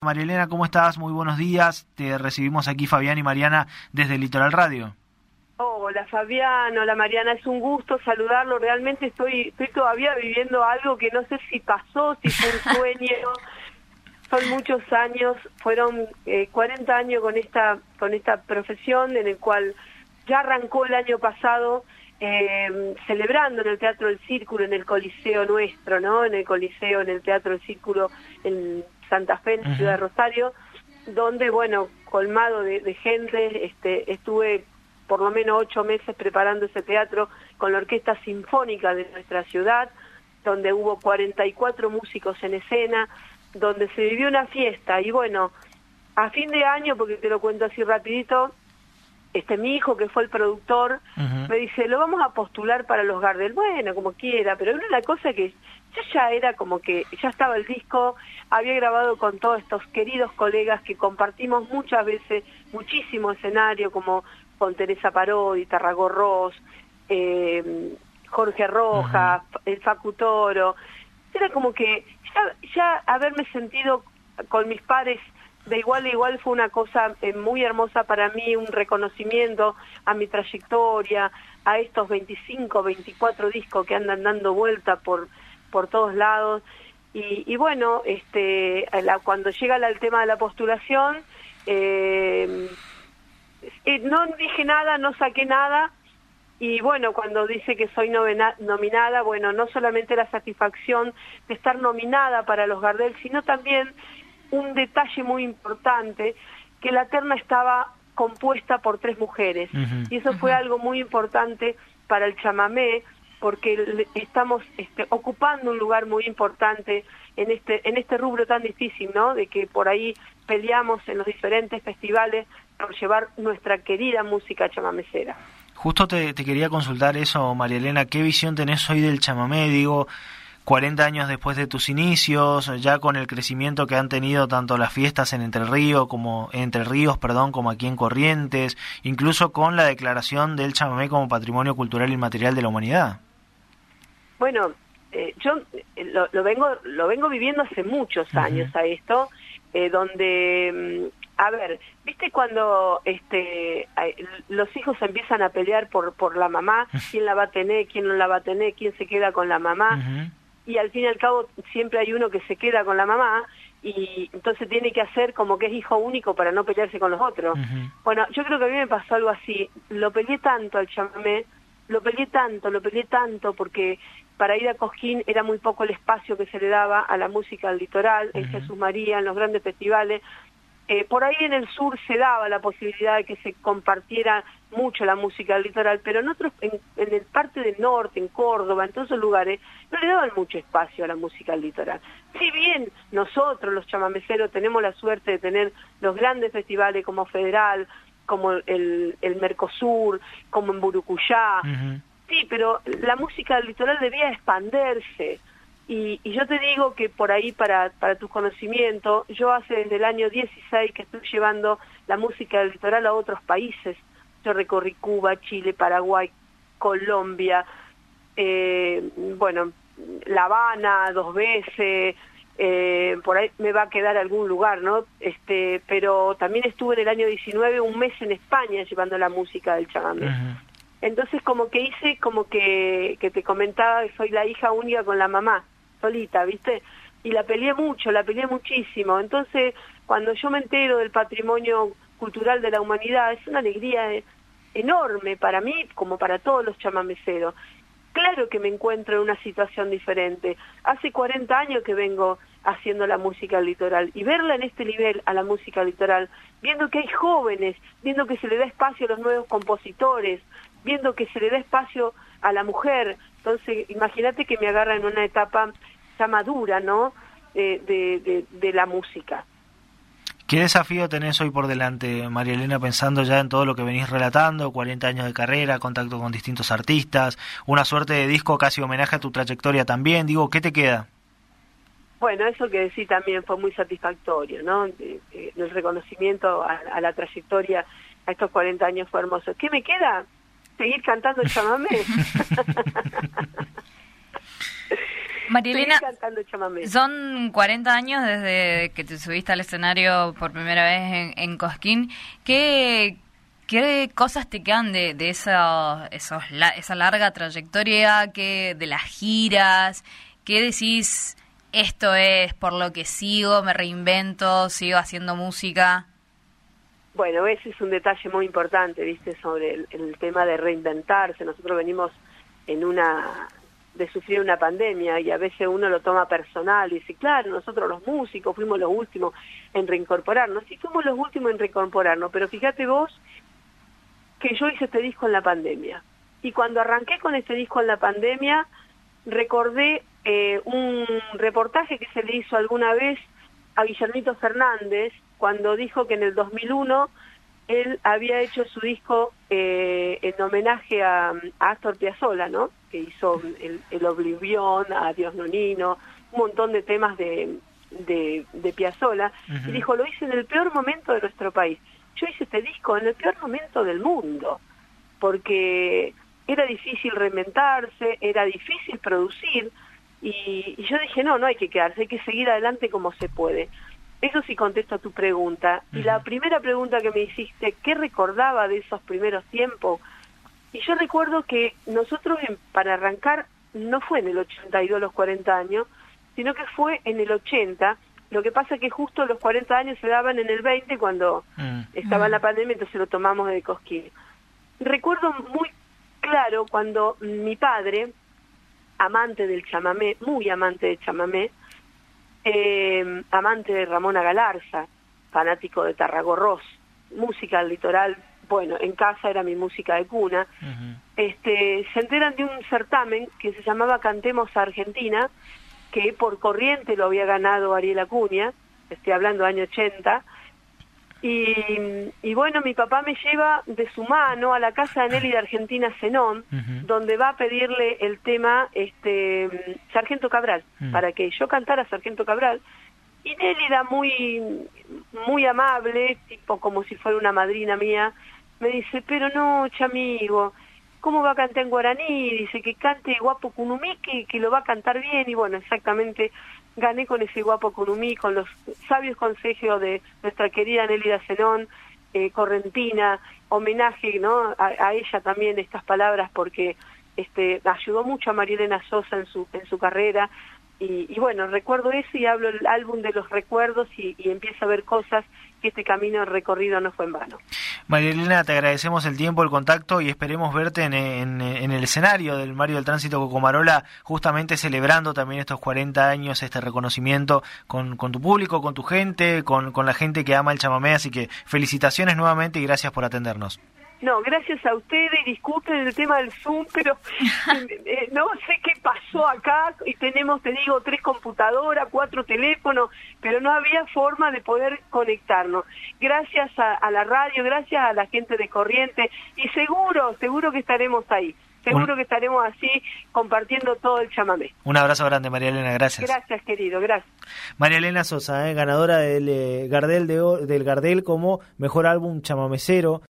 María Elena, ¿cómo estás? Muy buenos días. Te recibimos aquí Fabián y Mariana desde Litoral Radio. Hola Fabián, hola Mariana, es un gusto saludarlo. Realmente estoy, estoy todavía viviendo algo que no sé si pasó, si fue un sueño. Son muchos años, fueron eh, 40 años con esta, con esta profesión en el cual ya arrancó el año pasado eh, celebrando en el Teatro del Círculo, en el Coliseo nuestro, ¿no? En el Coliseo, en el Teatro del Círculo, en Santa Fe, en Ciudad de Rosario, donde, bueno, colmado de, de, gente, este, estuve por lo menos ocho meses preparando ese teatro con la Orquesta Sinfónica de nuestra ciudad, donde hubo 44 músicos en escena, donde se vivió una fiesta. Y bueno, a fin de año, porque te lo cuento así rapidito, este mi hijo que fue el productor uh -huh. me dice lo vamos a postular para los Gardel bueno como quiera pero era una cosa que yo ya era como que ya estaba el disco había grabado con todos estos queridos colegas que compartimos muchas veces muchísimo escenario como con Teresa Parodi Tarragó Ross eh, Jorge Rojas uh -huh. el Facu Toro era como que ya, ya haberme sentido con mis pares de igual a igual fue una cosa eh, muy hermosa para mí, un reconocimiento a mi trayectoria, a estos 25, 24 discos que andan dando vuelta por, por todos lados. Y, bueno, este, cuando llega el tema de la postulación, eh, eh, no dije nada, no saqué nada. Y bueno, cuando dice que soy nominada, bueno, no solamente la satisfacción de estar nominada para los Gardel, sino también un detalle muy importante, que la terna estaba compuesta por tres mujeres. Uh -huh. Y eso fue algo muy importante para el chamamé, porque estamos este, ocupando un lugar muy importante en este, en este rubro tan difícil, ¿no? De que por ahí peleamos en los diferentes festivales por llevar nuestra querida música chamamecera. Justo te, te quería consultar eso, María Elena, ¿qué visión tenés hoy del chamamé? Digo, 40 años después de tus inicios, ya con el crecimiento que han tenido tanto las fiestas en Entre Ríos como Entre Ríos, perdón, como aquí en Corrientes, incluso con la declaración del chamamé como patrimonio cultural inmaterial de la humanidad. Bueno, eh, yo eh, lo, lo, vengo lo vengo viviendo hace muchos años uh -huh. a esto, eh, donde a ver, ¿viste cuando este los hijos empiezan a pelear por por la mamá, quién la va a tener, quién no la va a tener, quién se queda con la mamá? Uh -huh y al fin y al cabo siempre hay uno que se queda con la mamá y entonces tiene que hacer como que es hijo único para no pelearse con los otros. Uh -huh. Bueno, yo creo que a mí me pasó algo así. Lo peleé tanto al chamamé, lo peleé tanto, lo peleé tanto porque para ir a Cosquín era muy poco el espacio que se le daba a la música del litoral, uh -huh. en Jesús María, en los grandes festivales. Eh, por ahí en el sur se daba la posibilidad de que se compartiera mucho la música del litoral, pero en otros, en, en, el parte del norte, en Córdoba, en todos esos lugares, no le daban mucho espacio a la música del litoral. Si bien nosotros, los chamameceros, tenemos la suerte de tener los grandes festivales como Federal, como el, el Mercosur, como en Burucuyá, uh -huh. sí, pero la música del litoral debía expandirse. Y, y, yo te digo que por ahí, para, para tu conocimiento, yo hace desde el año 16 que estoy llevando la música del litoral a otros países. Yo recorrí Cuba, Chile, Paraguay, Colombia, eh, bueno, La Habana dos veces, eh, por ahí me va a quedar algún lugar, ¿no? Este, pero también estuve en el año 19 un mes en España llevando la música del chamamé. Uh -huh. Entonces como que hice, como que, que te comentaba, que soy la hija única con la mamá solita, ¿viste? Y la peleé mucho, la peleé muchísimo. Entonces, cuando yo me entero del patrimonio cultural de la humanidad, es una alegría enorme para mí, como para todos los chamameceros. Claro que me encuentro en una situación diferente. Hace 40 años que vengo haciendo la música litoral y verla en este nivel a la música litoral, viendo que hay jóvenes, viendo que se le da espacio a los nuevos compositores, viendo que se le da espacio a la mujer. Entonces, imagínate que me agarra en una etapa ya madura, ¿no? Eh, de, de, de, la música. ¿Qué desafío tenés hoy por delante, María Elena, pensando ya en todo lo que venís relatando, 40 años de carrera, contacto con distintos artistas, una suerte de disco casi homenaje a tu trayectoria también? Digo, ¿qué te queda? Bueno, eso que decís también fue muy satisfactorio, ¿no? El reconocimiento a, a la trayectoria a estos 40 años fue hermoso. ¿Qué me queda? Seguir cantando chamamé. Chamamé. Son 40 años desde que te subiste al escenario por primera vez en, Cosquín. ¿Qué, ¿Qué cosas te quedan de, de esa, esos, esa larga trayectoria, que, de las giras? ¿Qué decís, esto es por lo que sigo, me reinvento, sigo haciendo música? Bueno, ese es un detalle muy importante, viste, sobre el, tema de reinventarse. Nosotros venimos en una de sufrir una pandemia y a veces uno lo toma personal y dice, claro, nosotros los músicos fuimos los últimos en reincorporarnos. Sí, fuimos los últimos en reincorporarnos, pero fíjate vos que yo hice este disco en la pandemia. Y cuando arranqué con este disco en la pandemia, recordé eh, un reportaje que se le hizo alguna vez a Guillermito Fernández, cuando dijo que en el 2001 él había hecho su disco eh, en homenaje a, Astor Piazzolla, ¿no? Que hizo el, el Oblivión, a Dios Nonino, un montón de temas de, de, de Piazzolla, y dijo, lo hice en el peor momento de nuestro país. Yo hice este disco en el peor momento del mundo, porque era difícil reinventarse, era difícil producir, y, y yo dije, no, no hay que quedarse, hay que seguir adelante como se puede. Eso sí contesto a tu pregunta. Y la primera pregunta que me hiciste, ¿qué recordaba de esos primeros tiempos? Y yo recuerdo que nosotros para arrancar no fue en el 82 los 40 años, sino que fue en el 80. Lo que pasa es que justo los 40 años se daban en el 20 cuando mm. estaba la pandemia, entonces lo tomamos de cosquín. Recuerdo muy claro cuando mi padre, amante del chamamé, muy amante del chamamé, eh, amante de Ramona Galarza, fanático de Tarragorros, música al litoral, bueno, en casa era mi música de cuna, este, se enteran de un certamen que se llamaba Cantemos a Argentina, que por corriente lo había ganado Ariel Acuña, estoy hablando año 80, y, bueno, mi papá me lleva de su mano a la casa de Nelly de Argentina Zenón, donde va a pedirle el tema este Sargento Cabral, mm. para que yo cantara Sargento Cabral. Y Nelly era muy, muy amable, tipo como si fuera una madrina mía, me dice, pero no, chamigo, ¿cómo va a cantar en guaraní? Dice que cante guapo Kunumi, que, que lo va a cantar bien, y bueno, exactamente gané con ese guapo Curumí, con los sabios consejos de nuestra querida Nelida Zenón, eh, Correntina, homenaje ¿no? A, ella también estas palabras porque este, ayudó mucho a María Sosa en su, en su carrera. Y, bueno, recuerdo eso y hablo el álbum de los recuerdos y, y empiezo a ver cosas que este camino recorrido no fue en vano. María Elena, te agradecemos el tiempo, el contacto y esperemos verte en, el escenario del Mario del Tránsito Cocomarola, justamente celebrando también estos 40 años, este reconocimiento con, tu público, con tu gente, con, con la gente que ama el chamamé, así que felicitaciones nuevamente y gracias por atendernos. No, gracias a ustedes, disculpen el tema del Zoom, pero eh, no sé qué pasó acá y tenemos, te digo, tres computadoras, cuatro teléfonos, pero no había forma de poder conectarnos. Gracias a, la radio, gracias a la gente de Corriente y seguro, seguro que estaremos ahí. Seguro que estaremos así compartiendo todo el chamamé. Un abrazo grande, María Elena, gracias. Gracias, querido, gracias. María Elena Sosa, eh, ganadora del, eh, Gardel de, del Gardel como mejor álbum chamamecero.